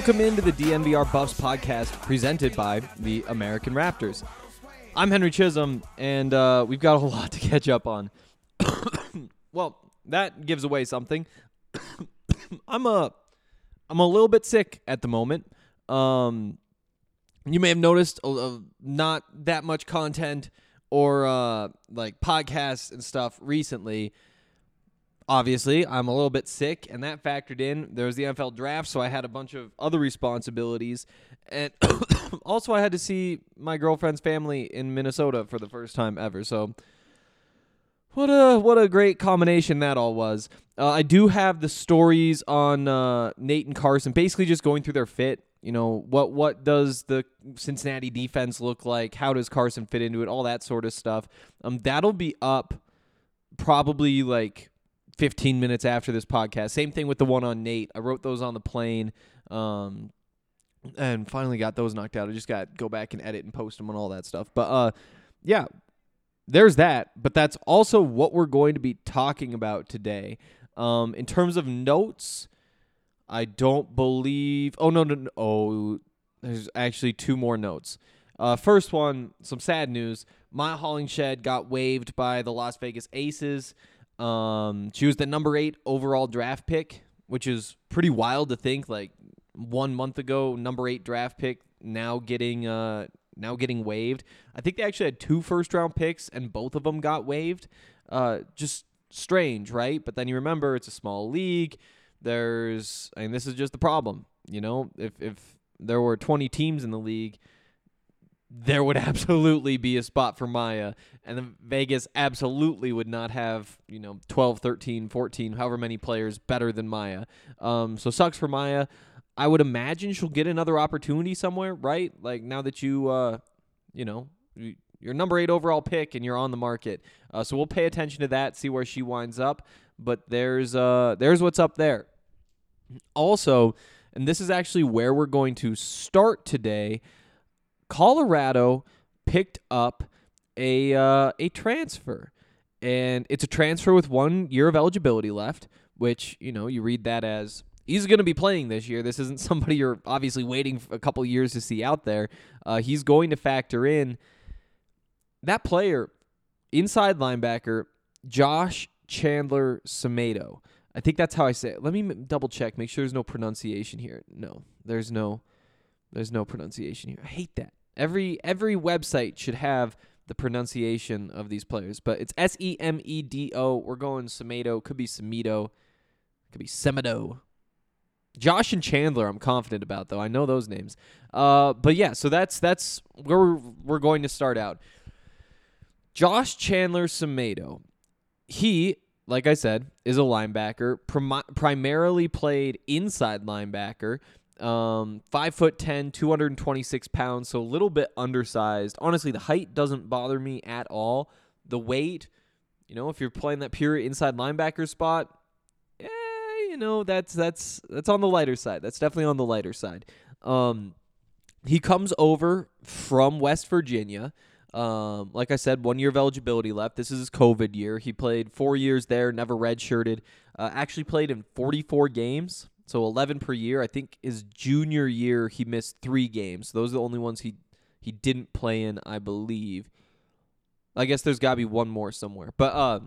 Welcome into the DNVR Buffs podcast presented by the American Raptors. I'm Henry Chisholm, and uh, we've got a lot to catch up on. well, that gives away something. I'm a, I'm a little bit sick at the moment. Um, you may have noticed uh, uh, not that much content or uh, like podcasts and stuff recently obviously i'm a little bit sick and that factored in. There was the nfl draft so i had a bunch of other responsibilities. And also i had to see my girlfriend's family in minnesota for the first time ever. So what a what a great combination that all was. Uh, i do have the stories on uh, nate and carson basically just going through their fit. You know what what does the cincinnati defense look like? How does carson fit into it? All that sort of stuff. Um that'll be up probably like 15 minutes after this podcast. Same thing with the one on Nate. I wrote those on the plane. Um, and finally got those knocked out. I just got go back and edit and post them and all that stuff. But uh yeah, there's that, but that's also what we're going to be talking about today. Um in terms of notes, I don't believe Oh no no no oh there's actually two more notes. Uh first one, some sad news. Mya Hollingshed got waived by the Las Vegas Aces. Um, she was the number eight overall draft pick, which is pretty wild to think. Like one month ago, number eight draft pick, now getting uh now getting waived. I think they actually had two first round picks, and both of them got waived. Uh, just strange, right? But then you remember it's a small league. There's, I mean, this is just the problem. You know, if if there were 20 teams in the league, there would absolutely be a spot for Maya and then Vegas absolutely would not have, you know, 12, 13, 14, however many players better than Maya. Um so sucks for Maya. I would imagine she'll get another opportunity somewhere, right? Like now that you uh you know, you- you're number 8 overall pick and you're on the market. Uh, so we'll pay attention to that, see where she winds up, but there's uh there's what's up there. Also, and this is actually where we're going to start today. Colorado picked up a uh, a transfer, and it's a transfer with one year of eligibility left. Which you know you read that as he's going to be playing this year. This isn't somebody you're obviously waiting a couple years to see out there. Uh, he's going to factor in that player, inside linebacker Josh Chandler Semedo. I think that's how I say it. Let me double check, make sure there's no pronunciation here. No, there's no, there's no pronunciation here. I hate that. Every every website should have the pronunciation of these players, but it's S E M E D O. We're going Semedo. Could be Semedo. Could be Semedo. Josh and Chandler, I'm confident about though. I know those names. Uh, but yeah, so that's that's where we're, going to start out. Josh Chandler Semedo. He, like I said, is a linebacker. Prim- primarily played inside linebacker. Um, five foot ten, 226 pounds, so a little bit undersized. Honestly, the height doesn't bother me at all. The weight, you know, if you're playing that pure inside linebacker spot, eh, you know, that's that's that's on the lighter side. That's definitely on the lighter side. Um, he comes over from West Virginia. Um, like I said, one year of eligibility left. This is his COVID year. He played four years there, never redshirted. Uh, actually played in 44 games, so 11 per year. I think his junior year he missed three games. Those are the only ones he he didn't play in, I believe. I guess there's got to be one more somewhere. But uh,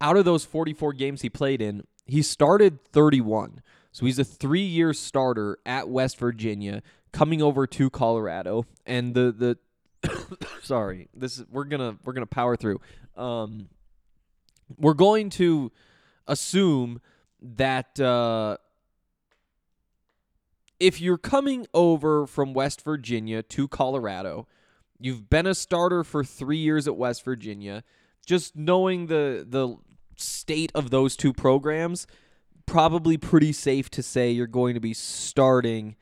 out of those 44 games he played in, he started 31. So he's a three year starter at West Virginia, coming over to Colorado. And the the sorry, this is we're gonna we're gonna power through. Um, we're going to assume that uh, if you're coming over from West Virginia to Colorado, you've been a starter for three years at West Virginia. Just knowing the the state of those two programs, probably pretty safe to say you're going to be starting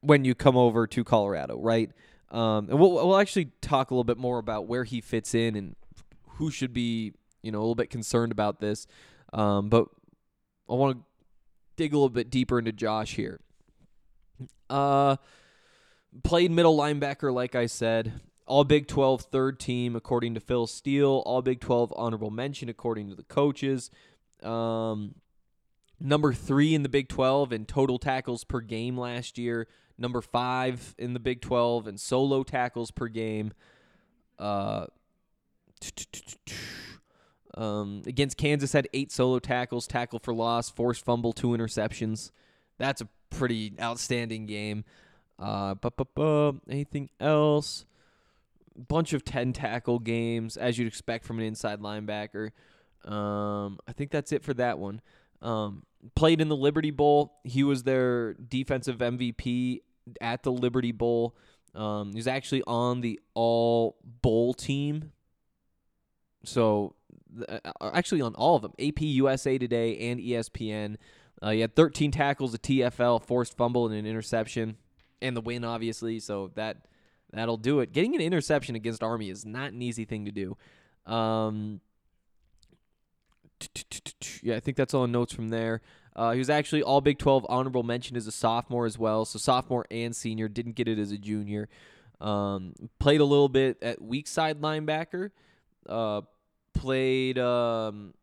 when you come over to Colorado, right? Um, and we'll we'll actually talk a little bit more about where he fits in and who should be, you know, a little bit concerned about this. Um, but I want to dig a little bit deeper into Josh here. Uh, played middle linebacker, like I said. All Big 12 third team, according to Phil Steele. All Big 12 honorable mention, according to the coaches. Um, number three in the Big 12 in total tackles per game last year. Number five in the Big 12 in solo tackles per game. Uh, um, against Kansas, had eight solo tackles, tackle for loss, forced fumble, two interceptions. That's a pretty outstanding game. Uh, anything else? Bunch of ten tackle games, as you'd expect from an inside linebacker. Um, I think that's it for that one. Um, played in the Liberty Bowl. He was their defensive MVP at the Liberty Bowl. Um, he was actually on the All Bowl team. So, actually on all of them AP, USA Today, and ESPN. Uh, he had 13 tackles, a TFL, forced fumble, and an interception, and the win, obviously. So that that'll do it. Getting an interception against Army is not an easy thing to do. Um, yeah, I think that's all the notes from there. Uh, he was actually all Big 12 honorable mention as a sophomore as well. So sophomore and senior didn't get it as a junior. Um, played a little bit at weak side linebacker. Uh, played um,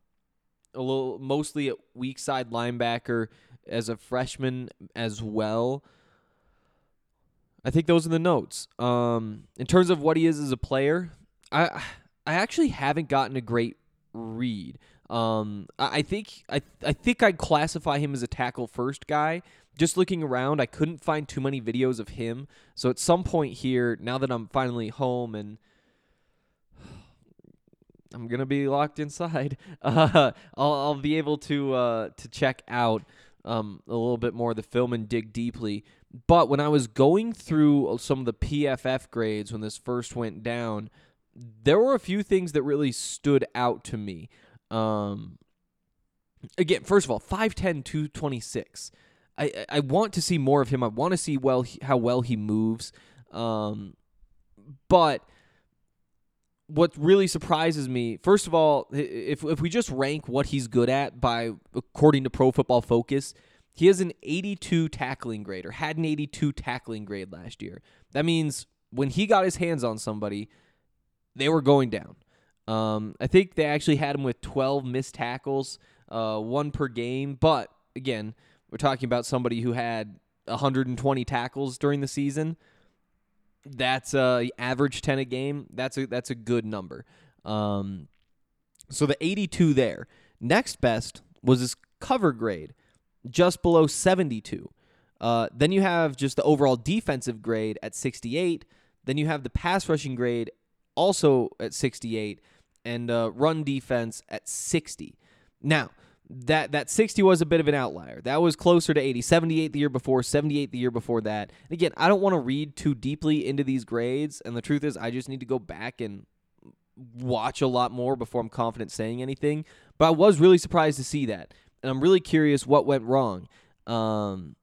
a little mostly at weak side linebacker as a freshman as well. I think those are the notes. Um, in terms of what he is as a player, I I actually haven't gotten a great read. Um, I I think I I think I'd classify him as a tackle first guy. Just looking around, I couldn't find too many videos of him. So at some point here, now that I'm finally home and I'm gonna be locked inside, uh, I'll I'll be able to uh, to check out um, a little bit more of the film and dig deeply. But when I was going through some of the PFF grades when this first went down, there were a few things that really stood out to me. Um, again, first of all, 5'10", 226. I, I- I want to see more of him. I want to see well how well he moves. Um, but what really surprises me, first of all, if if we just rank what he's good at by according to Pro Football Focus, he has an 82 tackling grade or had an 82 tackling grade last year. That means when he got his hands on somebody, they were going down. Um, I think they actually had him with 12 missed tackles, uh, one per game. But again, we're talking about somebody who had 120 tackles during the season. That's uh, average 10 a game. That's a that's a good number. Um, so the 82 there. Next best was his cover grade, just below 72. Uh, then you have just the overall defensive grade at 68. Then you have the pass rushing grade also at 68, and uh, run defense at 60. Now, that that 60 was a bit of an outlier. That was closer to 80, 78 the year before, 78 the year before that. And again, I don't want to read too deeply into these grades, and the truth is I just need to go back and watch a lot more before I'm confident saying anything. But I was really surprised to see that. And I'm really curious what went wrong. Um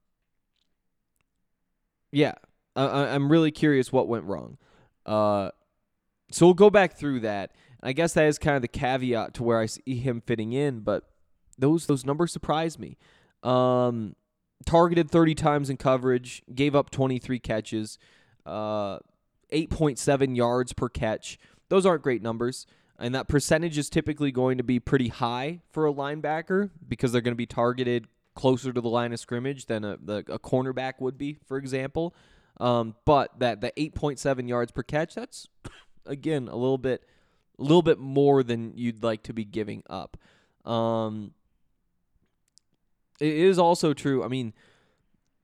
Yeah. I, I'm really curious what went wrong. Uh so we'll go back through that. I guess that is kind of the caveat to where I see him fitting in, but those those numbers surprised me. Um, targeted 30 times in coverage, gave up 23 catches, uh, 8.7 yards per catch. Those aren't great numbers, and that percentage is typically going to be pretty high for a linebacker because they're going to be targeted closer to the line of scrimmage than a, the, a cornerback would be, for example. Um, but that the 8.7 yards per catch, that's again a little bit a little bit more than you'd like to be giving up. Um, it is also true. I mean,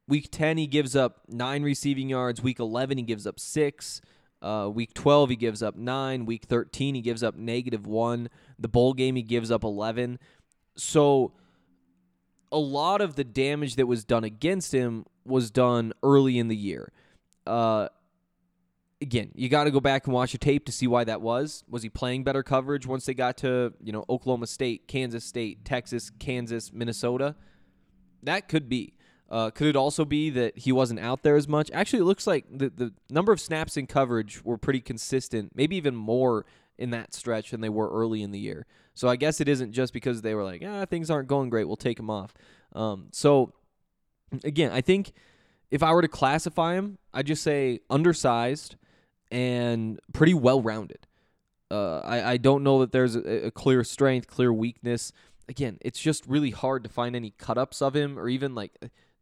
week 10 he gives up 9 receiving yards, week 11 he gives up 6. Uh, week 12 he gives up 9, week 13 he gives up negative 1, the bowl game he gives up 11. So a lot of the damage that was done against him was done early in the year. Uh, again, you got to go back and watch the tape to see why that was. Was he playing better coverage once they got to, you know, Oklahoma State, Kansas State, Texas, Kansas, Minnesota? That could be. Uh, could it also be that he wasn't out there as much? Actually, it looks like the, the number of snaps in coverage were pretty consistent, maybe even more in that stretch than they were early in the year. So I guess it isn't just because they were like, ah, things aren't going great, we'll take him off. Um, so again, I think if I were to classify him, I'd just say undersized and pretty well rounded. Uh, I, I don't know that there's a, a clear strength, clear weakness. Again, it's just really hard to find any cut ups of him or even like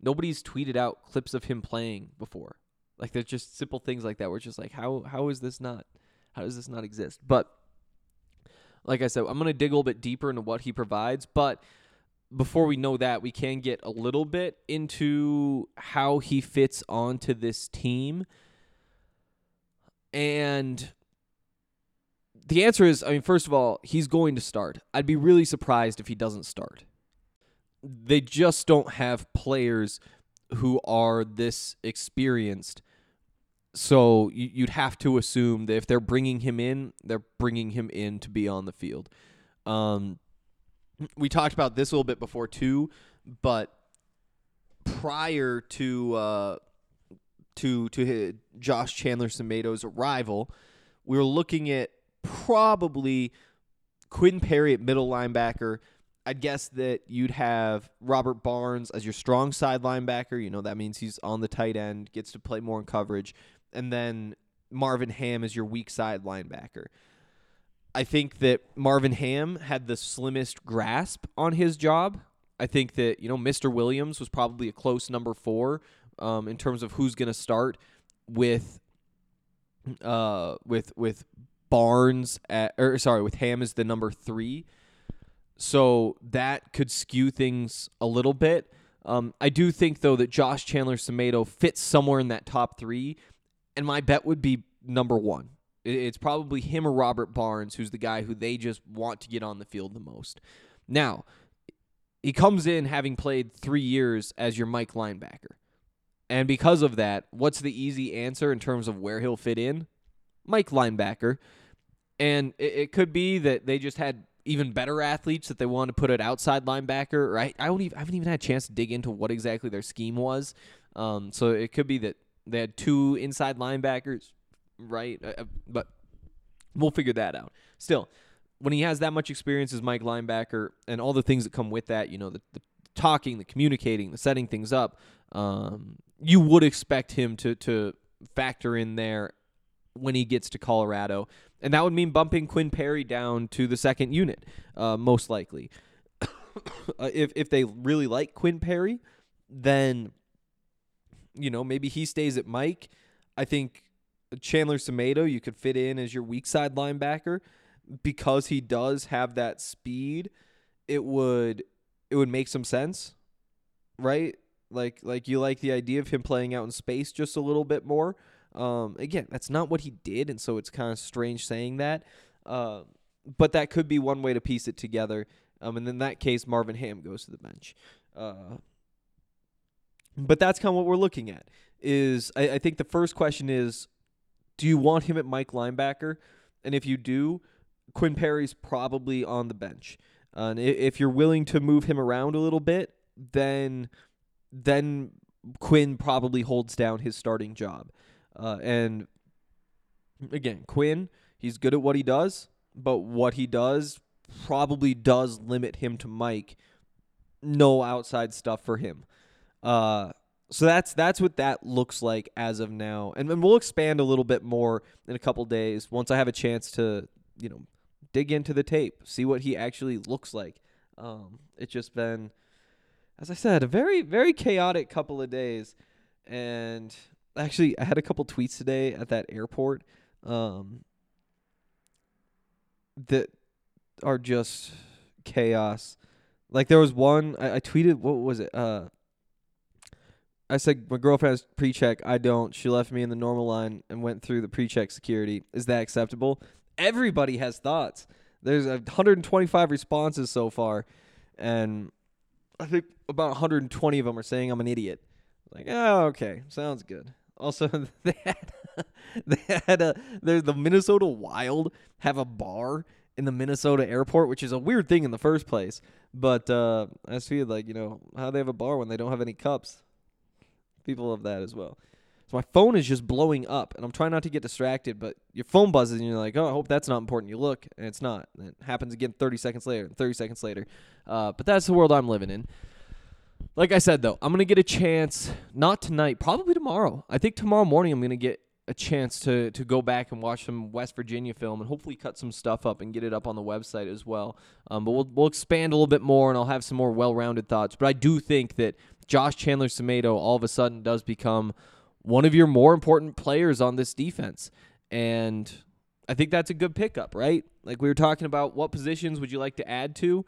nobody's tweeted out clips of him playing before. Like there's just simple things like that where it's just like how how is this not how does this not exist? But like I said, I'm gonna dig a little bit deeper into what he provides, but before we know that, we can get a little bit into how he fits onto this team. And the answer is I mean, first of all, he's going to start. I'd be really surprised if he doesn't start. They just don't have players who are this experienced. So you- you'd have to assume that if they're bringing him in, they're bringing him in to be on the field. Um, we talked about this a little bit before too, but prior to uh, to to Josh Chandler Semedo's arrival, we were looking at probably Quinn Perry at middle linebacker. I'd guess that you'd have Robert Barnes as your strong side linebacker. You know that means he's on the tight end, gets to play more in coverage, and then Marvin Ham as your weak side linebacker. I think that Marvin Ham had the slimmest grasp on his job. I think that you know Mister Williams was probably a close number four um, in terms of who's going to start with uh, with with Barnes at, or sorry with Ham as the number three. So that could skew things a little bit. Um, I do think though that Josh Chandler Semedo fits somewhere in that top three, and my bet would be number one. It's probably him or Robert Barnes, who's the guy who they just want to get on the field the most. Now, he comes in having played three years as your Mike linebacker. And because of that, what's the easy answer in terms of where he'll fit in? Mike linebacker. And it, it could be that they just had even better athletes that they wanted to put at outside linebacker. Right? I don't even I haven't even had a chance to dig into what exactly their scheme was. Um, so it could be that they had two inside linebackers, right? Uh, uh, but we'll figure that out. Still, when he has that much experience as Mike linebacker and all the things that come with that, you know, the, the talking, the communicating, the setting things up, um, you would expect him to to factor in there when he gets to Colorado, and that would mean bumping Quinn Perry down to the second unit, uh, most likely. uh, if if they really like Quinn Perry, then you know maybe he stays at Mike. I think Chandler Semedo you could fit in as your weak side linebacker because he does have that speed. It would it would make some sense, right? Like like you like the idea of him playing out in space just a little bit more. Um, again, that's not what he did, and so it's kind of strange saying that. Uh, but that could be one way to piece it together. Um, and in that case, Marvin Ham goes to the bench. Uh, but that's kind of what we're looking at. Is I, I think the first question is, do you want him at Mike linebacker? And if you do, Quinn Perry's probably on the bench. Uh, and if you're willing to move him around a little bit, then then Quinn probably holds down his starting job. Uh, and again, Quinn, he's good at what he does, but what he does probably does limit him to Mike. No outside stuff for him. Uh, so that's that's what that looks like as of now, and we'll expand a little bit more in a couple days once I have a chance to, you know, dig into the tape, see what he actually looks like. Um, it's just been, as I said, a very very chaotic couple of days, and actually I had a couple tweets today at that airport, um, that are just chaos. Like there was one I, I tweeted. What was it? Uh, I said my girlfriend has pre-check. I don't. She left me in the normal line and went through the pre-check security. Is that acceptable? Everybody has thoughts. There's 125 responses so far, and I think about 120 of them are saying I'm an idiot. Like, oh, okay, sounds good. Also, they had they had a the Minnesota Wild have a bar in the Minnesota airport, which is a weird thing in the first place. But uh, I see like you know how they have a bar when they don't have any cups. People love that as well. So my phone is just blowing up, and I'm trying not to get distracted. But your phone buzzes, and you're like, "Oh, I hope that's not important." You look, and it's not. And it happens again 30 seconds later, and 30 seconds later. Uh, but that's the world I'm living in. Like I said, though, I'm gonna get a chance. Not tonight, probably tomorrow. I think tomorrow morning I'm gonna get a chance to to go back and watch some West Virginia film and hopefully cut some stuff up and get it up on the website as well. Um, but we'll we'll expand a little bit more, and I'll have some more well-rounded thoughts. But I do think that Josh Chandler Semedo all of a sudden does become one of your more important players on this defense, and I think that's a good pickup, right? Like we were talking about, what positions would you like to add to?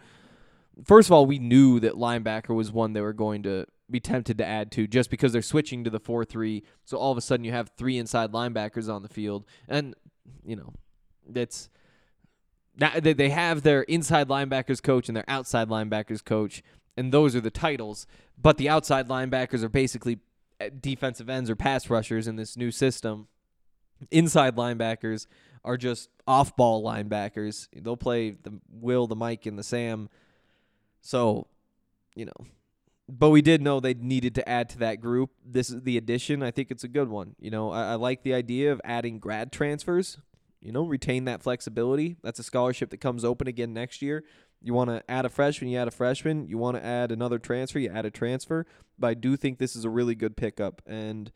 First of all, we knew that linebacker was one they were going to be tempted to add to just because they're switching to the 4 3. So all of a sudden you have three inside linebackers on the field. And, you know, that's. They have their inside linebackers coach and their outside linebackers coach, and those are the titles. But the outside linebackers are basically uh, defensive ends or pass rushers in this new system. Inside linebackers are just off-ball linebackers. They'll play the Will, the Mike, and the Sam. So, you know, but we did know they needed to add to that group. This is the addition. I think it's a good one. You know, I, I like the idea of adding grad transfers. You know, retain that flexibility. That's a scholarship that comes open again next year. You want to add a freshman, you add a freshman. You want to add another transfer, you add a transfer. But I do think this is a really good pickup. And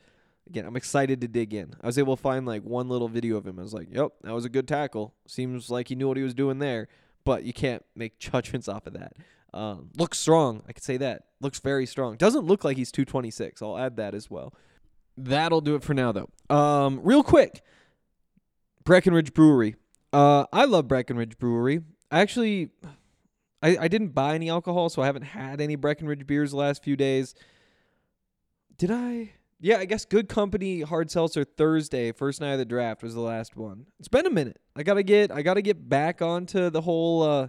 again, I'm excited to dig in. I was able to find like one little video of him. I was like, yep, that was a good tackle. Seems like he knew what he was doing there. But you can't make judgments off of that. Um, looks strong. I could say that. Looks very strong. Doesn't look like he's 226. I'll add that as well. That'll do it for now, though. Um, real quick, Breckenridge Brewery. Uh, I love Breckenridge Brewery. I actually, I, I didn't buy any alcohol, so I haven't had any Breckenridge beers the last few days. Did I? Yeah, I guess Good Company Hard Seltzer Thursday, first night of the draft, was the last one. It's been a minute. I gotta get, I gotta get back onto the whole. Uh,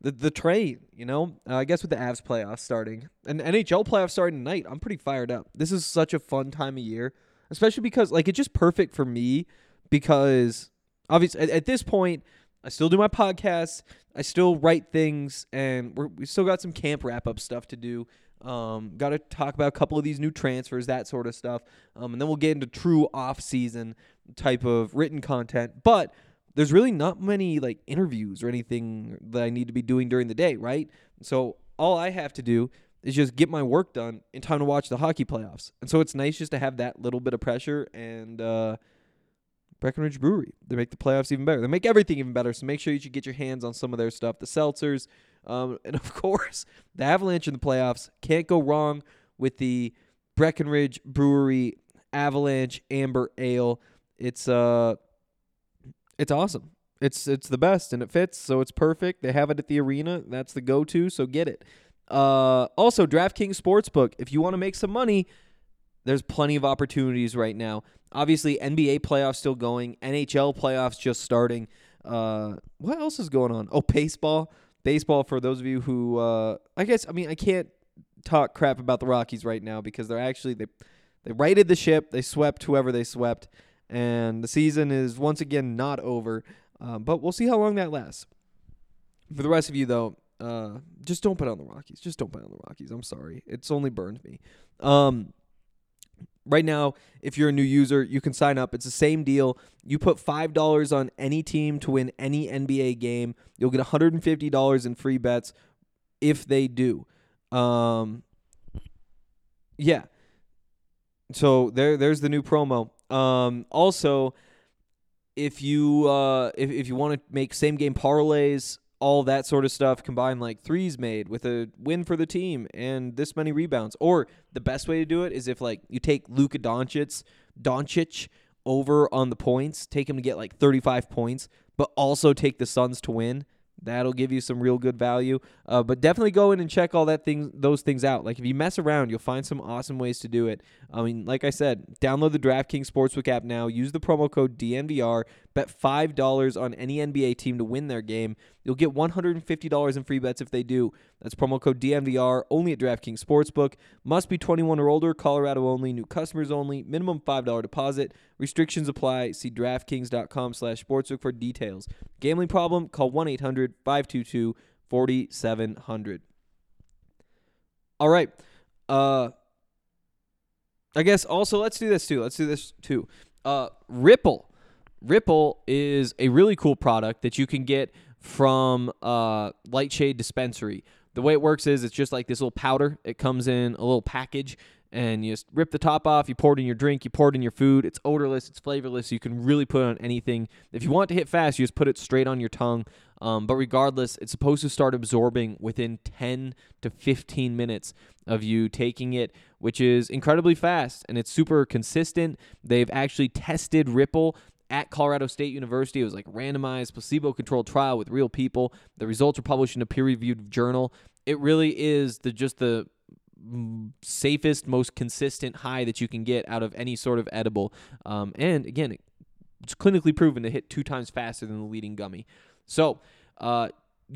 the the train, you know. Uh, I guess with the Avs playoffs starting and NHL playoffs starting tonight, I'm pretty fired up. This is such a fun time of year, especially because like it's just perfect for me because obviously at, at this point I still do my podcast, I still write things, and we're, we still got some camp wrap up stuff to do. Um, got to talk about a couple of these new transfers, that sort of stuff, um, and then we'll get into true off season type of written content, but there's really not many like interviews or anything that I need to be doing during the day, right? So all I have to do is just get my work done in time to watch the hockey playoffs. And so it's nice just to have that little bit of pressure and uh Breckenridge Brewery. They make the playoffs even better. They make everything even better. So make sure you should get your hands on some of their stuff. The seltzers, um, and of course, the Avalanche in the playoffs. Can't go wrong with the Breckenridge Brewery Avalanche Amber Ale. It's uh it's awesome. It's it's the best and it fits, so it's perfect. They have it at the arena. That's the go-to, so get it. Uh, also, DraftKings Sportsbook. If you want to make some money, there's plenty of opportunities right now. Obviously, NBA playoffs still going. NHL playoffs just starting. Uh, what else is going on? Oh, baseball. baseball for those of you who uh, I guess I mean I can't talk crap about the Rockies right now because they're actually they they righted the ship. They swept whoever they swept, and the season is once again not over. Um, but we'll see how long that lasts. For the rest of you, though, uh, just don't bet on the Rockies. Just don't bet on the Rockies. I'm sorry. It's only burned me. Um, right now, if you're a new user, you can sign up. It's the same deal. You put $5 on any team to win any NBA game. You'll get $150 in free bets if they do. Um, yeah. So there, there's the new promo. Um, also, if you uh, if if you want to make same game parlays, all that sort of stuff, combine like threes made with a win for the team and this many rebounds. Or the best way to do it is if like you take Luka Doncic, Doncic over on the points, take him to get like 35 points, but also take the Suns to win. That'll give you some real good value. Uh, but definitely go in and check all that things, those things out. Like if you mess around, you'll find some awesome ways to do it. I mean, like I said, download the DraftKings Sportsbook app now. Use the promo code DNVR. Bet five dollars on any NBA team to win their game. You'll get one hundred and fifty dollars in free bets if they do. That's promo code DNVR only at DraftKings Sportsbook. Must be twenty one or older. Colorado only. New customers only. Minimum five dollar deposit. Restrictions apply. See DraftKings.com/sportsbook for details. Gambling problem? Call 1-800-522-4700. All right. Uh I guess also let's do this too. Let's do this too. Uh Ripple. Ripple is a really cool product that you can get from uh Lightshade Dispensary. The way it works is it's just like this little powder. It comes in a little package and you just rip the top off, you pour it in your drink, you pour it in your food. It's odorless, it's flavorless. You can really put it on anything. If you want to hit fast, you just put it straight on your tongue. Um, but regardless, it's supposed to start absorbing within 10 to 15 minutes of you taking it, which is incredibly fast and it's super consistent. They've actually tested Ripple at Colorado State University. It was like randomized, placebo controlled trial with real people. The results were published in a peer reviewed journal. It really is the just the safest, most consistent high that you can get out of any sort of edible. Um, and again, it's clinically proven to hit two times faster than the leading gummy. So, uh,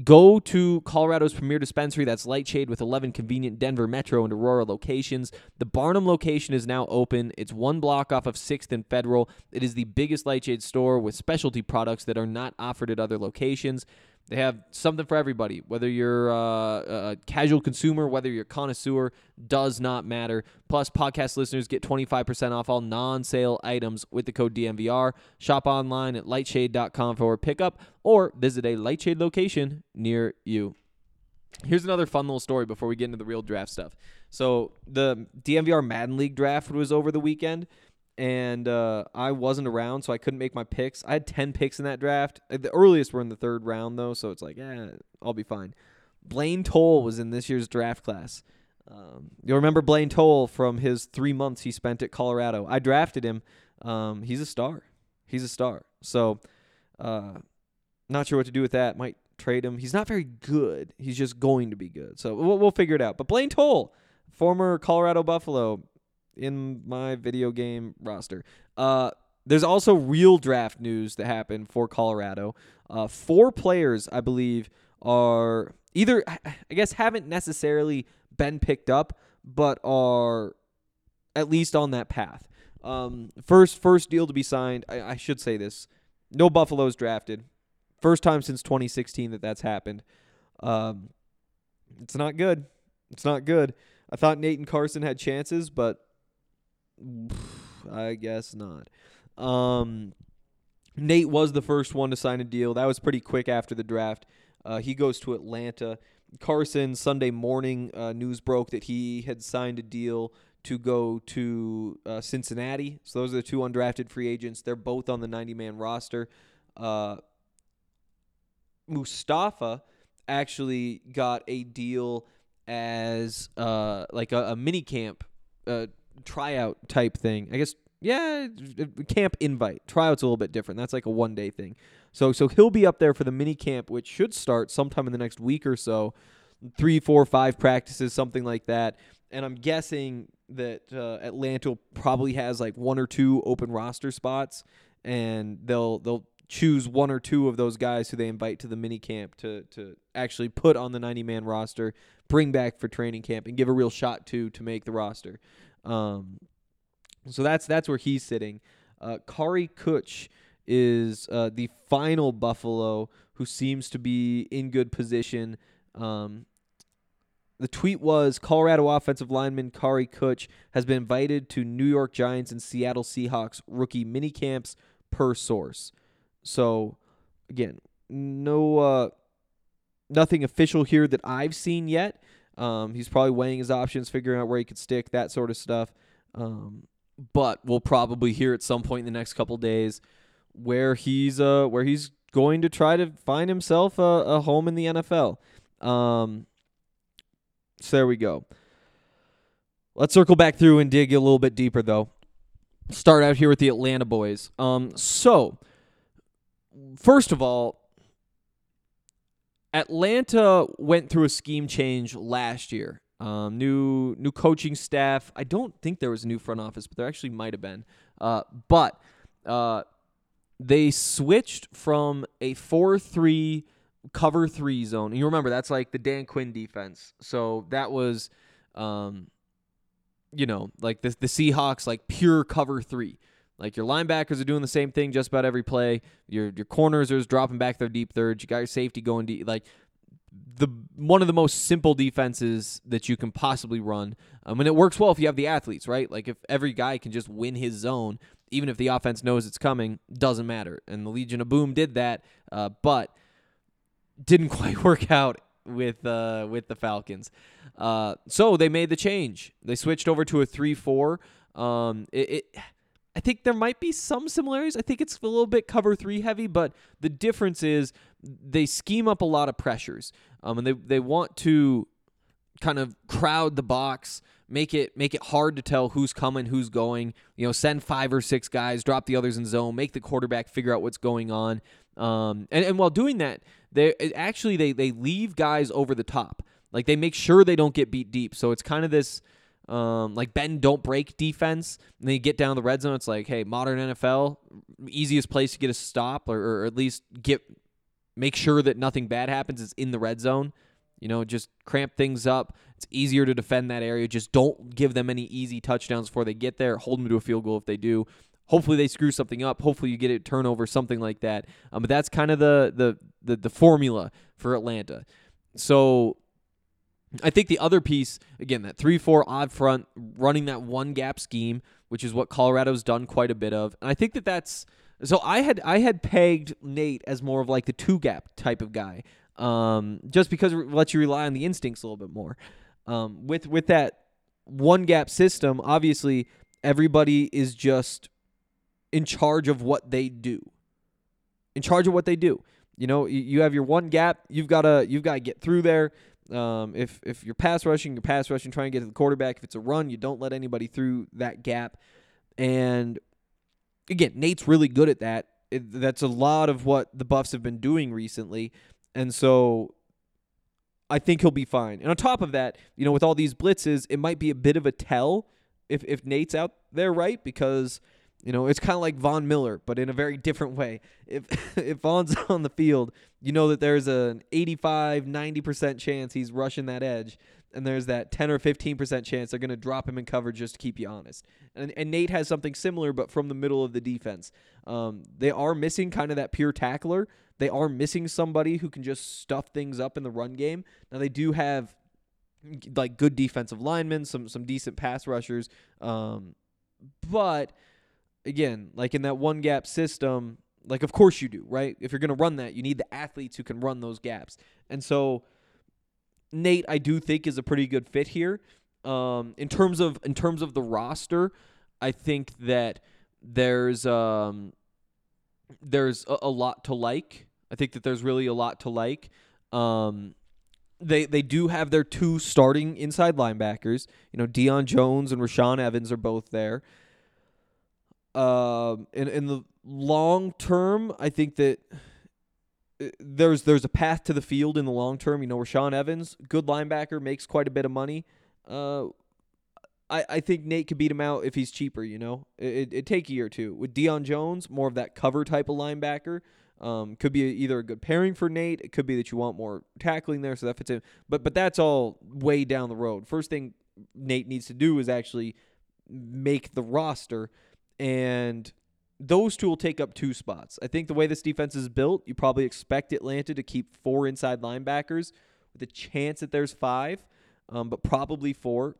Go to Colorado's premier dispensary that's Lightshade with 11 convenient Denver Metro and Aurora locations. The Barnum location is now open. It's one block off of 6th and Federal. It is the biggest Lightshade store with specialty products that are not offered at other locations. They have something for everybody. Whether you're uh, a casual consumer, whether you're a connoisseur, does not matter. Plus, podcast listeners get 25% off all non sale items with the code DNVR. Shop online at lightshade.com for pickup or visit a Lightshade location near you. Here's another fun little story before we get into the real draft stuff. So, the DNVR Madden League draft was over the weekend and uh, I wasn't around, so I couldn't make my picks. I had ten picks in that draft. Uh, The earliest were in the third round, though, so it's like, yeah, I'll be fine. Blaine Toll was in this year's draft class. Um, you'll remember Blaine Toll from his three months he spent at Colorado. I drafted him. Um, he's a star. He's a star. So, uh, not sure what to do with that. Might trade him. He's not very good. He's just going to be good. So we'll, we'll figure it out. But Blaine Toll, former Colorado Buffalo, in my video game roster. Uh, there's also real draft news that happened for Colorado. Uh, four players, I believe, are either, I guess, haven't necessarily been picked up, but are at least on that path. Um, first, first deal to be signed. I, I should say this: no Buffaloes drafted. First time since 2016 that that's happened. Um, it's not good. It's not good. I thought Nate and Carson had chances, but I guess not. Um, Nate was the first one to sign a deal. That was pretty quick after the draft. Uh, he goes to Atlanta. Carson Sunday morning uh, news broke that he had signed a deal to go to uh, Cincinnati. So those are the two undrafted free agents. They're both on the 90 man roster. Uh, Mustafa actually got a deal as uh, like a, a mini camp uh, tryout type thing. I guess yeah, camp invite. Tryout's a little bit different. That's like a one day thing. So so he'll be up there for the mini camp, which should start sometime in the next week or so. Three, four, five practices, something like that. And I'm guessing that uh, Atlanta probably has like one or two open roster spots, and they'll they'll choose one or two of those guys who they invite to the mini camp to to actually put on the 90 man roster, bring back for training camp, and give a real shot to to make the roster. Um, so that's that's where he's sitting. Uh, Kary Kutsch is uh, the final Buffalo who seems to be in good position. Um, the tweet was Colorado offensive lineman Kary Kutsch has been invited to New York Giants and Seattle Seahawks rookie mini camps per source. So again, no uh, nothing official here that I've seen yet. Um, he's probably weighing his options, figuring out where he could stick, that sort of stuff. Um, but we'll probably hear at some point in the next couple days where he's uh where he's going to try to find himself a, a home in the NFL. Um, so there we go. Let's circle back through and dig a little bit deeper though. Start out here with the Atlanta boys. Um, so first of all, Atlanta went through a scheme change last year. Um, new new coaching staff. I don't think there was a new front office, but there actually might have been. Uh, but uh, they switched from a four-three cover three zone. And you remember that's like the Dan Quinn defense. So that was, um, you know, like the the Seahawks like pure cover three. Like your linebackers are doing the same thing just about every play. Your your corners are dropping back their deep thirds. You got your safety going deep. Like the one of the most simple defenses that you can possibly run. Um, and it works well if you have the athletes, right? Like if every guy can just win his zone, even if the offense knows it's coming, doesn't matter. And the Legion of Boom did that, uh, but didn't quite work out with uh, with the Falcons. Uh, so they made the change. They switched over to a three-four. Um, it, it I think there might be some similarities. I think it's a little bit cover three heavy, but the difference is they scheme up a lot of pressures, um, and they they want to kind of crowd the box, make it make it hard to tell who's coming, who's going. You know, send five or six guys, drop the others in zone, make the quarterback figure out what's going on. Um, and and while doing that, they actually they they leave guys over the top. Like they make sure they don't get beat deep. So it's kind of this um, like bend don't break defense. And then you get down the red zone. It's like, hey, modern NFL, easiest place to get a stop or, or at least get make sure that nothing bad happens is in the red zone. You know, just cramp things up. It's easier to defend that area. Just don't give them any easy touchdowns before they get there. Hold them to a field goal if they do. Hopefully they screw something up. Hopefully you get a turnover, something like that. Um, but that's kind of the, the the the formula for Atlanta. So I think the other piece, again, that 3 4 odd front, running that one gap scheme, which is what Colorado's done quite a bit of. And I think that that's. So I had I had pegged Nate as more of like the two gap type of guy, um, just because it lets you rely on the instincts a little bit more. Um, with with that one gap system, obviously everybody is just in charge of what they do. In charge of what they do. You know, you have your one gap. You've got to you've got to get through there. Um, if if you're pass rushing, you're pass rushing, trying to get to the quarterback. If it's a run, you don't let anybody through that gap. And again, Nate's really good at that. It, that's a lot of what the Buffs have been doing recently, and so I think he'll be fine. And on top of that, you know, with all these blitzes, it might be a bit of a tell if if Nate's out there, right? Because you know, it's kind of like Von Miller, but in a very different way. If if Von's on the field, you know that there's an 85, 90% chance he's rushing that edge, and there's that 10 or 15% chance they're going to drop him in coverage just to keep you honest. And, and Nate has something similar, but from the middle of the defense. Um, they are missing kind of that pure tackler. They are missing somebody who can just stuff things up in the run game. Now, they do have like good defensive linemen, some some decent pass rushers, um, but – again, like in that one gap system, like of course you do, right? If you're going to run that, you need the athletes who can run those gaps. And so Nate, I do think is a pretty good fit here. Um, in terms of in terms of the roster, I think that there's um, there's a, a lot to like. I think that there's really a lot to like. Um, they they do have their two starting inside linebackers. You know, Deion Jones and Rashaan Evans are both there. Um, in in the long term, I think that uh, there's there's a path to the field in the long term. You know, Rashaan Evans, good linebacker, makes quite a bit of money. Uh, I, I think Nate could beat him out if he's cheaper. You know, it, it, take a year or two. With Deion Jones, more of that cover type of linebacker. Um, could be either a good pairing for Nate. It could be that you want more tackling there, so that fits in. But but that's all way down the road. First thing Nate needs to do is actually make the roster, and those two will take up two spots. I think the way this defense is built, you probably expect Atlanta to keep four inside linebackers with a chance that there's five, um, but probably four.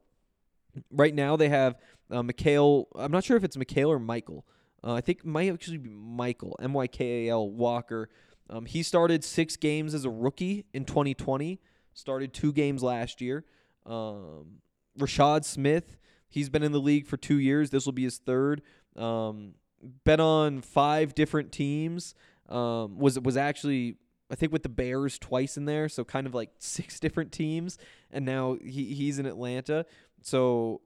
Right now they have uh, Mykal. I'm not sure if it's Mykal or Michael. Uh, I think might actually be Michael M Y K A L Walker. Um, he started six games as a rookie in 2020. Started two games last year. Um, Rashad Smith. He's been in the league for two years. This will be his third. Um, been on five different teams. Um, was was actually I think with the Bears twice in there, so kind of like six different teams, and now he, he's in Atlanta. So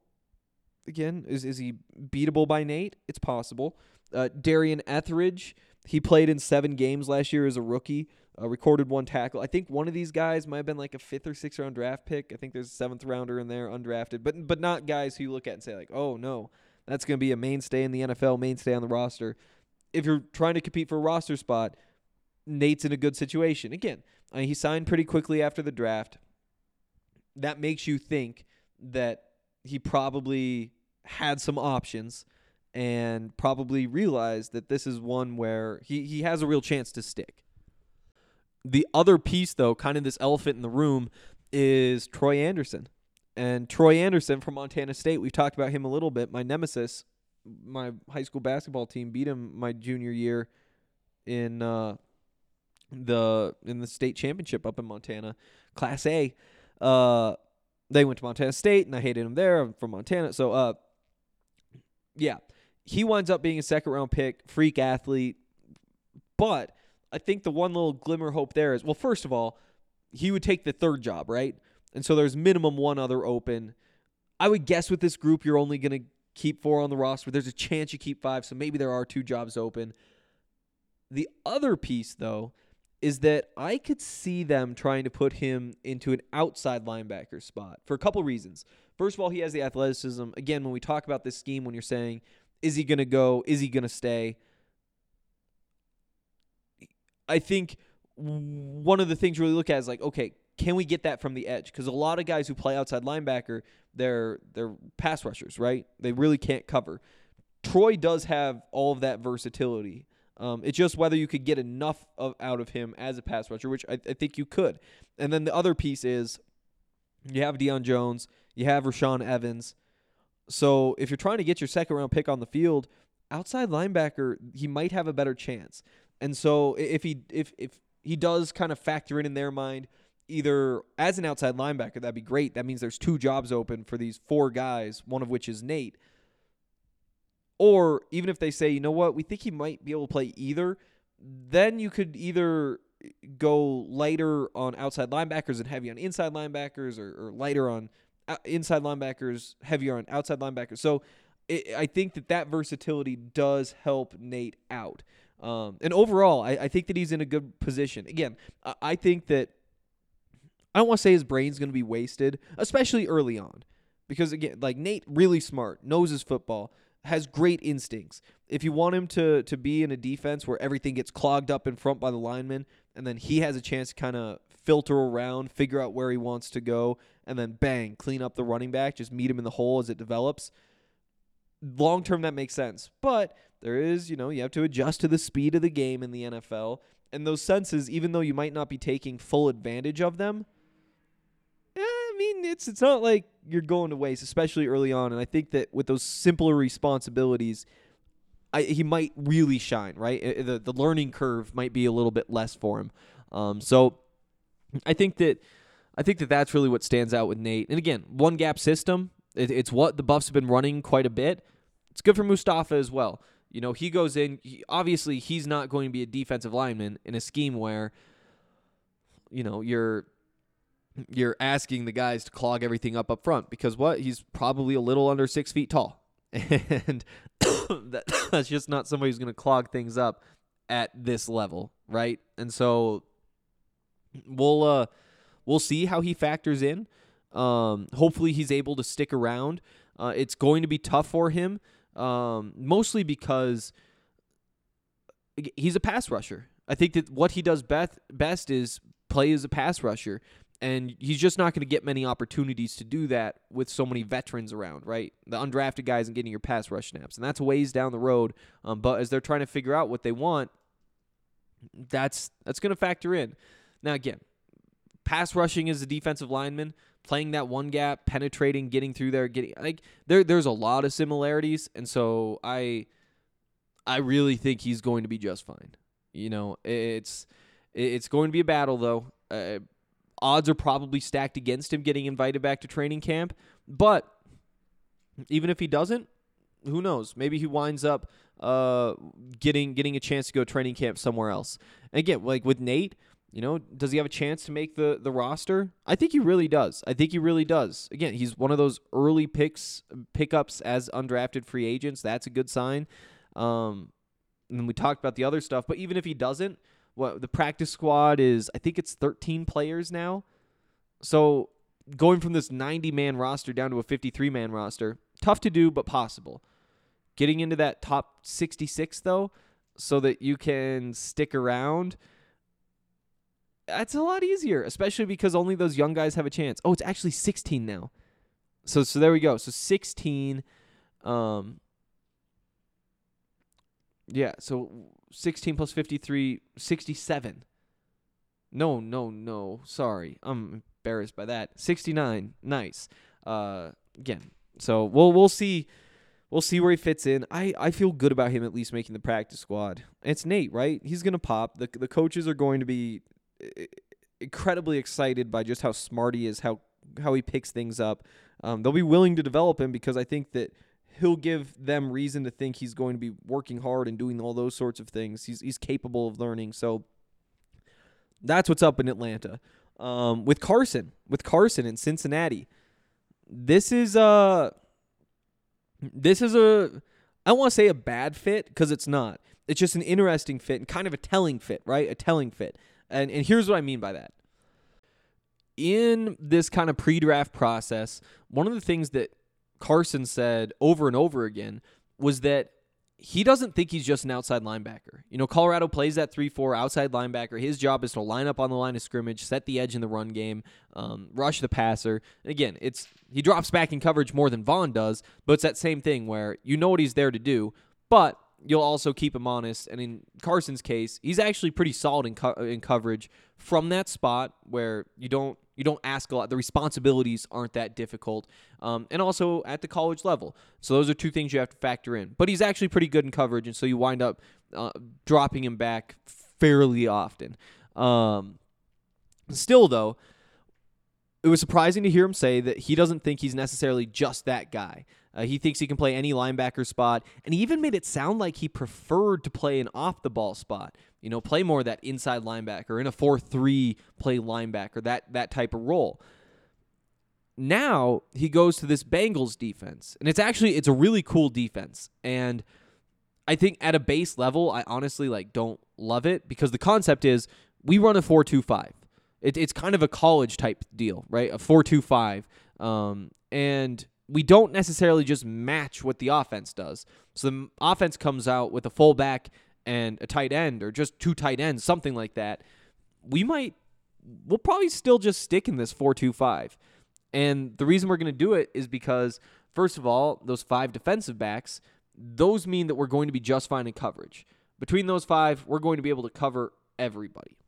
again, is is he beatable by Nate? It's possible. Uh, Dorian Etheridge, he played in seven games last year as a rookie. Uh, recorded one tackle. I think one of these guys might have been like a fifth or sixth round draft pick. I think there's a seventh rounder in there, undrafted, but but not guys who you look at and say like, oh no, that's going to be a mainstay in the NFL, mainstay on the roster. If you're trying to compete for a roster spot, Nate's in a good situation. Again, I mean, he signed pretty quickly after the draft. That makes you think that he probably had some options and probably realized that this is one where he, he has a real chance to stick. The other piece, though, kind of this elephant in the room, is Troy Andersen. And Troy Andersen from Montana State, we've talked about him a little bit. My nemesis, my high school basketball team beat him my junior year in uh, the in the state championship up in Montana, Class A. Uh, they went to Montana State, and I hated him there. I'm from Montana, so uh, yeah, he winds up being a second round pick, freak athlete. But I think the one little glimmer hope there is well, first of all, he would take the third job, right? And so there's minimum one other open. I would guess with this group, you're only going to keep four on the roster. There's a chance you keep five, so maybe there are two jobs open. The other piece, though, is that I could see them trying to put him into an outside linebacker spot for a couple reasons. First of all, he has the athleticism. Again, when we talk about this scheme, when you're saying, is he going to go? Is he going to stay? I think one of the things you really look at is like, okay, can we get that from the edge? Because a lot of guys who play outside linebacker, they're they're pass rushers, right? They really can't cover. Troy does have all of that versatility. Um, it's just whether you could get enough of out of him as a pass rusher, which I, I think you could. And then the other piece is you have Deion Jones, you have Rashaan Evans. So if you're trying to get your second round pick on the field, outside linebacker, he might have a better chance. And so if he if if he does kind of factor in in their mind either as an outside linebacker, that'd be great. That means there's two jobs open for these four guys, one of which is Nate. Or even if they say, you know what, we think he might be able to play either, then you could either go lighter on outside linebackers and heavy on inside linebackers, or, or lighter on inside linebackers, heavier on outside linebackers. So it, I think that that versatility does help Nate out. Um, and overall, I, I, think that he's in a good position. Again, I, I think that I don't want to say his brain's going to be wasted, especially early on, because again, like Nate, really smart, knows his football, has great instincts. If you want him to to be in a defense where everything gets clogged up in front by the linemen, and then he has a chance to kind of filter around, figure out where he wants to go, and then bang, clean up the running back, just meet him in the hole as it develops. Long term, that makes sense, but there is, you know, you have to adjust to the speed of the game in the NFL. And those senses, even though you might not be taking full advantage of them, I mean, it's it's not like you're going to waste, especially early on. And I think that with those simpler responsibilities, I, he might really shine. Right, the the learning curve might be a little bit less for him. Um, so I think that I think that that's really what stands out with Nate. And again, one gap system. It, it's what the Buffs have been running quite a bit. It's good for Mustafa as well. You know, he goes in. He, obviously, he's not going to be a defensive lineman in a scheme where, you know, you're you're asking the guys to clog everything up up front because what he's probably a little under six feet tall, and that, that's just not somebody who's going to clog things up at this level, right? And so we'll uh we'll see how he factors in. Um, hopefully, he's able to stick around. Uh, it's going to be tough for him, um, mostly because he's a pass rusher. I think that what he does best best is play as a pass rusher, and he's just not going to get many opportunities to do that with so many veterans around, right? The undrafted guys and getting your pass rush snaps, and that's ways down the road. Um, but as they're trying to figure out what they want, that's that's going to factor in. Now again, pass rushing is a defensive lineman, playing that one gap, penetrating, getting through there, getting like there there's a lot of similarities, and so I I really think he's going to be just fine. You know, it's it's going to be a battle though. Uh, odds are probably stacked against him getting invited back to training camp, but even if he doesn't, who knows? Maybe he winds up uh, getting getting a chance to go training camp somewhere else. And again, like with Nate, you know, does he have a chance to make the the roster? I think he really does. I think he really does. Again, he's one of those early picks pickups as undrafted free agents. That's a good sign. Um, and we talked about the other stuff, but even if he doesn't, what the practice squad is, I think it's 13 players now. So going from this 90 man roster down to a 53 man roster, tough to do, but possible. Getting into that top 66 though, so that you can stick around. That's a lot easier, especially because only those young guys have a chance. Oh, it's actually 16 now. So so there we go. So 16 um yeah, so 16 plus 53 67. No, no, no. Sorry. I'm embarrassed by that. 69. Nice. Uh again. So we'll we'll see we'll see where he fits in. I, I feel good about him at least making the practice squad. It's Nate, right? He's gonna pop. The the coaches are going to be eh, incredibly excited by just how smart he is, how how he picks things up. Um, they'll be willing to develop him because I think that he'll give them reason to think he's going to be working hard and doing all those sorts of things. He's he's capable of learning. So that's what's up in Atlanta. Um, with Carson, with Carson in Cincinnati, this is a this is a I don't want to say a bad fit because it's not. It's just an interesting fit and kind of a telling fit, right? A telling fit. And and here's what I mean by that. In this kind of pre-draft process, one of the things that Carson said over and over again was that he doesn't think he's just an outside linebacker. You know, Colorado plays that 3 4 outside linebacker. His job is to line up on the line of scrimmage, set the edge in the run game, um, rush the passer. And again, it's he drops back in coverage more than Vaughn does, but it's that same thing where you know what he's there to do, but you'll also keep him honest. And in Carson's case, he's actually pretty solid in, co- in coverage from that spot where you don't you don't ask a lot. The responsibilities aren't that difficult, um, and also at the college level. So those are two things you have to factor in. But he's actually pretty good in coverage, and so you wind up uh, dropping him back fairly often. Um, still, though, it was surprising to hear him say that he doesn't think he's necessarily just that guy. Uh, he thinks he can play any linebacker spot, and he even made it sound like he preferred to play an off the ball spot. You know, play more that inside linebacker in a 4-3 play linebacker, that that type of role. Now he goes to this Bengals defense, and it's actually it's a really cool defense, and I think at a base level, I honestly like don't love it because the concept is we run a 4-2-5. It, it's kind of a college type deal, right? A 4-2-5, um, and we don't necessarily just match what the offense does. So the offense comes out with a fullback and a tight end, or just two tight ends, something like that. We might, we'll probably still just stick in this four-two-five, And the reason we're going to do it is because, first of all, those five defensive backs, those mean that we're going to be just fine in coverage. Between those five, we're going to be able to cover everybody.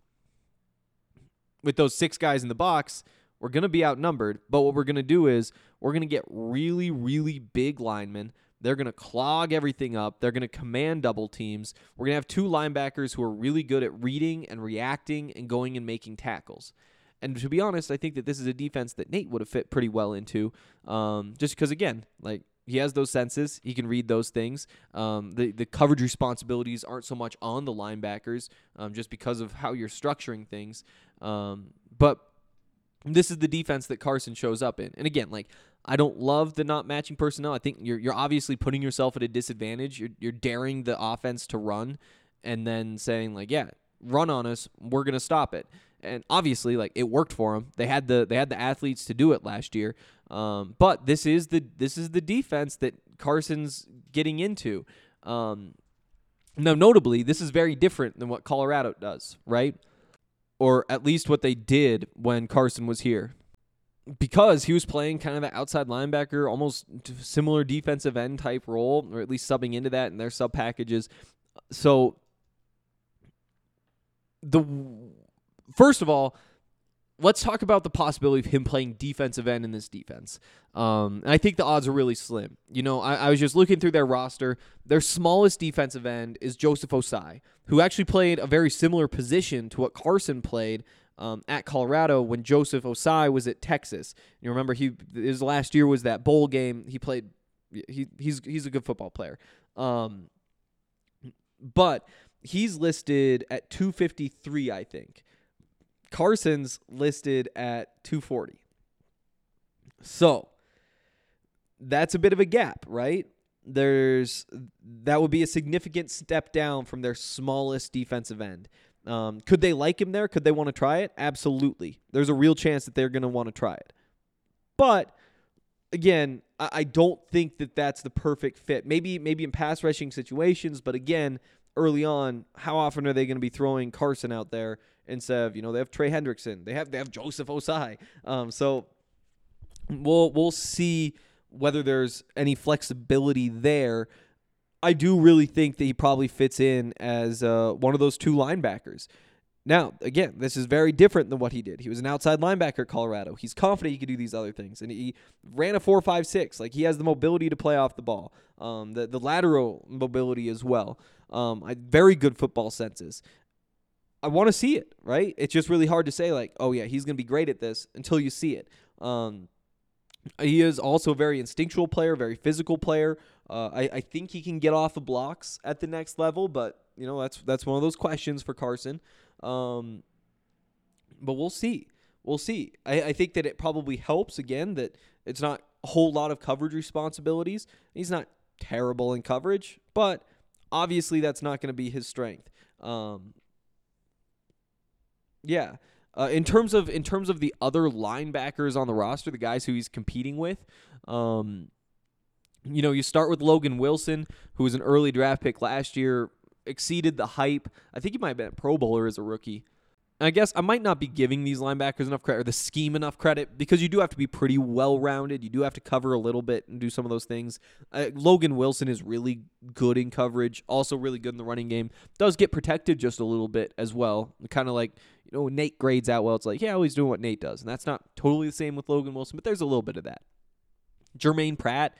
With those six guys in the box, we're going to be outnumbered, but what we're going to do is we're going to get really, really big linemen. They're going to clog everything up. They're going to command double teams. We're going to have two linebackers who are really good at reading and reacting and going and making tackles. And to be honest, I think that this is a defense that Nate would have fit pretty well into. Um, just because, again, like he has those senses, he can read those things. Um, the the coverage responsibilities aren't so much on the linebackers, um, just because of how you're structuring things. Um, but this is the defense that Carson shows up in. And again, like I don't love the not matching personnel. I think you're you're obviously putting yourself at a disadvantage. You're you're daring the offense to run and then saying like, yeah, run on us, we're going to stop it. And obviously like it worked for them. They had the they had the athletes to do it last year. Um, but this is the this is the defense that Carson's getting into. Um, now, notably, this is very different than what Colorado does, right? Or at least what they did when Carson was here. Because he was playing kind of an outside linebacker, almost similar defensive end type role, or at least subbing into that in their sub packages. So, the first of all, let's talk about the possibility of him playing defensive end in this defense. Um, and I think the odds are really slim. You know, I, I, was just looking through their roster. Their smallest defensive end is Joseph Ossai, who actually played a very similar position to what Carson played um, at Colorado when Joseph Ossai was at Texas. You remember he his last year was that bowl game. He played. He he's he's a good football player. Um, but he's listed at 253, I think. Carson's listed at 240. So that's a bit of a gap, right? There's that would be a significant step down from their smallest defensive end. Um, could they like him there? Could they want to try it? Absolutely. There's a real chance that they're going to want to try it. But again, I, I don't think that that's the perfect fit. Maybe maybe in pass rushing situations, but again, early on, how often are they going to be throwing Carson out there instead of you know they have Trey Hendrickson, they have they have Joseph Ossai. Um, so we'll we'll see whether there's any flexibility there. I do really think that he probably fits in as uh, one of those two linebackers. Now, again, this is very different than what he did. He was an outside linebacker at Colorado. He's confident he could do these other things, and he ran a four five six. Like he has the mobility to play off the ball, um, the the lateral mobility as well. Um, I, very good football senses. I want to see it, right? It's just really hard to say like, oh yeah, he's gonna be great at this until you see it. Um, he is also a very instinctual player, very physical player. Uh, I, I think he can get off the blocks at the next level, but you know that's that's one of those questions for Carson. Um, but we'll see. We'll see. I, I think that it probably helps again that it's not a whole lot of coverage responsibilities. He's not terrible in coverage, but obviously that's not going to be his strength. Um, yeah. Uh, in terms of in terms of the other linebackers on the roster, the guys who he's competing with, um, you know, you start with Logan Wilson, who was an early draft pick last year, exceeded the hype. I think he might have been a Pro Bowler as a rookie. I guess I might not be giving these linebackers enough credit or the scheme enough credit because you do have to be pretty well rounded. You do have to cover a little bit and do some of those things. Uh, Logan Wilson is really good in coverage, also really good in the running game. Does get protected just a little bit as well. Kind of like, you know, Nate grades out well. It's like, yeah, he's doing what Nate does. And that's not totally the same with Logan Wilson, but there's a little bit of that. Germaine Pratt,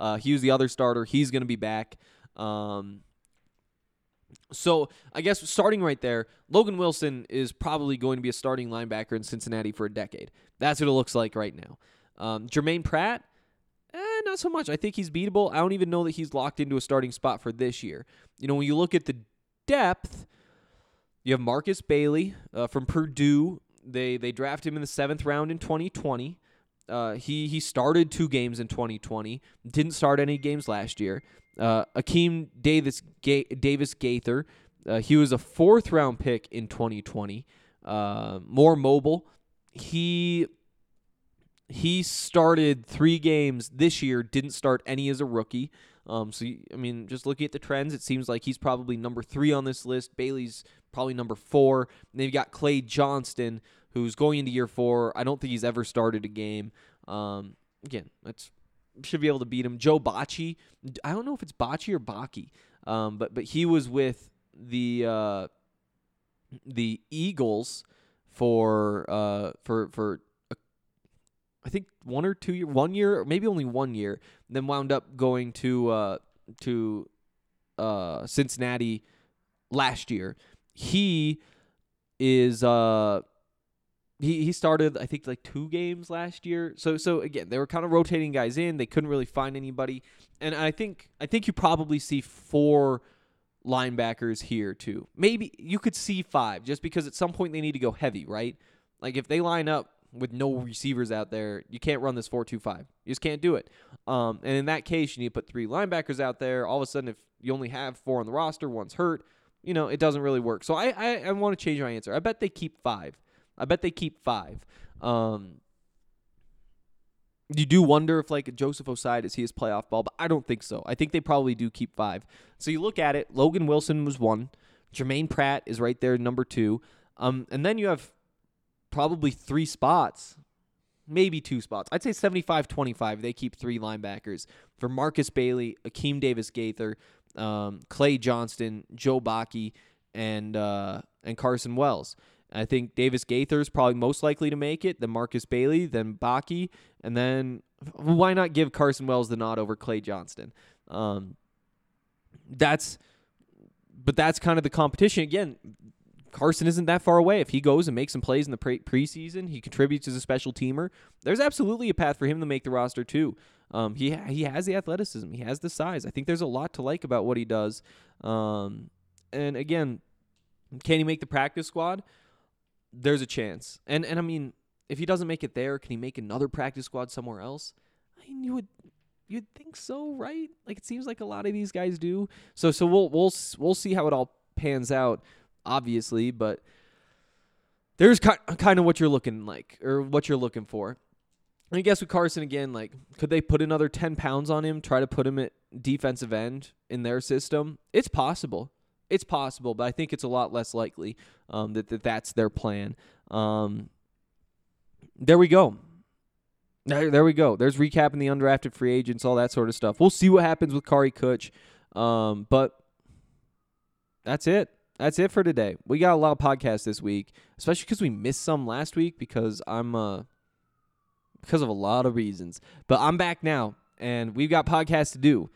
uh, he was the other starter. He's going to be back. Um, so I guess starting right there, Logan Wilson is probably going to be a starting linebacker in Cincinnati for a decade. That's what it looks like right now. Um, Germaine Pratt, eh, not so much. I think he's beatable. I don't even know that he's locked into a starting spot for this year. You know, when you look at the depth, you have Markus Bailey uh, from Purdue. They they draft him in the seventh round in 2020. Uh, he he started two games in 2020. Didn't start any games last year. Uh, Akeem Davis Ga- Davis Gaither. Uh, he was a fourth round pick in 2020. Uh, more mobile. He he started three games this year. Didn't start any as a rookie. Um, so I mean, just looking at the trends, it seems like he's probably number three on this list. Bailey's probably number four. And they've got Clay Johnston, who's going into year four. I don't think he's ever started a game. Um, again, that's should be able to beat him. Joe Bachie, I don't know if it's Bachie or Baki, um, but but he was with the uh, the Eagles for uh, for for uh, I think one or two year, one year, maybe only one year. Then wound up going to uh, to uh, Cincinnati last year. He is uh he he started I think like two games last year. So so again, they were kind of rotating guys in. They couldn't really find anybody. And I think I think you probably see four linebackers here too. Maybe you could see five just because at some point they need to go heavy, right? Like if they line up with no receivers out there, you can't run this four two five. You just can't do it. Um, and in that case, you need to put three linebackers out there. All of a sudden, if you only have four on the roster, one's hurt, you know, it doesn't really work. So I I, I want to change my answer. I bet they keep five. I bet they keep five. Um, you do wonder if like Joseph Oside is he his playoff ball, but I don't think so. I think they probably do keep five. So you look at it, Logan Wilson was one, Germaine Pratt is right there, number two, um, and then you have probably three spots, maybe two spots. I'd say 75-25. They keep three linebackers for Markus Bailey, Akeem Davis Gaither, um, Clay Johnston, Joe Baki, and uh, and Carson Wells. I think Davis Gaither is probably most likely to make it, then Markus Bailey, then Baki, and then why not give Carson Wells the nod over Clay Johnston? Um, that's, but that's kind of the competition. Again, Carson isn't that far away. If he goes and makes some plays in the pre- preseason, he contributes as a special teamer. There's absolutely a path for him to make the roster too. Um, he he has the athleticism, he has the size. I think there's a lot to like about what he does. Um, and again, can he make the practice squad? There's a chance. And and I mean, if he doesn't make it there, can he make another practice squad somewhere else? I mean, you would you'd think so, right? Like it seems like a lot of these guys do. So so we'll we'll we'll see how it all pans out, obviously, but there's kind of what you're looking like or what you're looking for. I guess with Carson again, like could they put another 10 pounds on him, try to put him at defensive end in their system? It's possible it's possible, but I think it's a lot less likely um, that, that that's their plan. Um, there we go. There, there we go. There's recapping the undrafted free agents, all that sort of stuff. We'll see what happens with Kary Kutsch. Um, but that's it. That's it for today. We got a lot of podcasts this week, especially because we missed some last week because I'm uh because of a lot of reasons. But I'm back now, and we've got podcasts to do,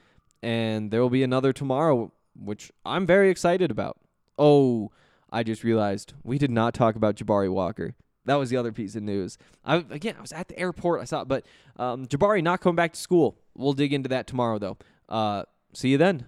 and there will be another tomorrow which I'm very excited about. Oh, I just realized we did not talk about Jabari Walker. That was the other piece of news. I again, I was at the airport. I saw it, but um, Jabari not coming back to school. We'll dig into that tomorrow, though. Uh, see you then.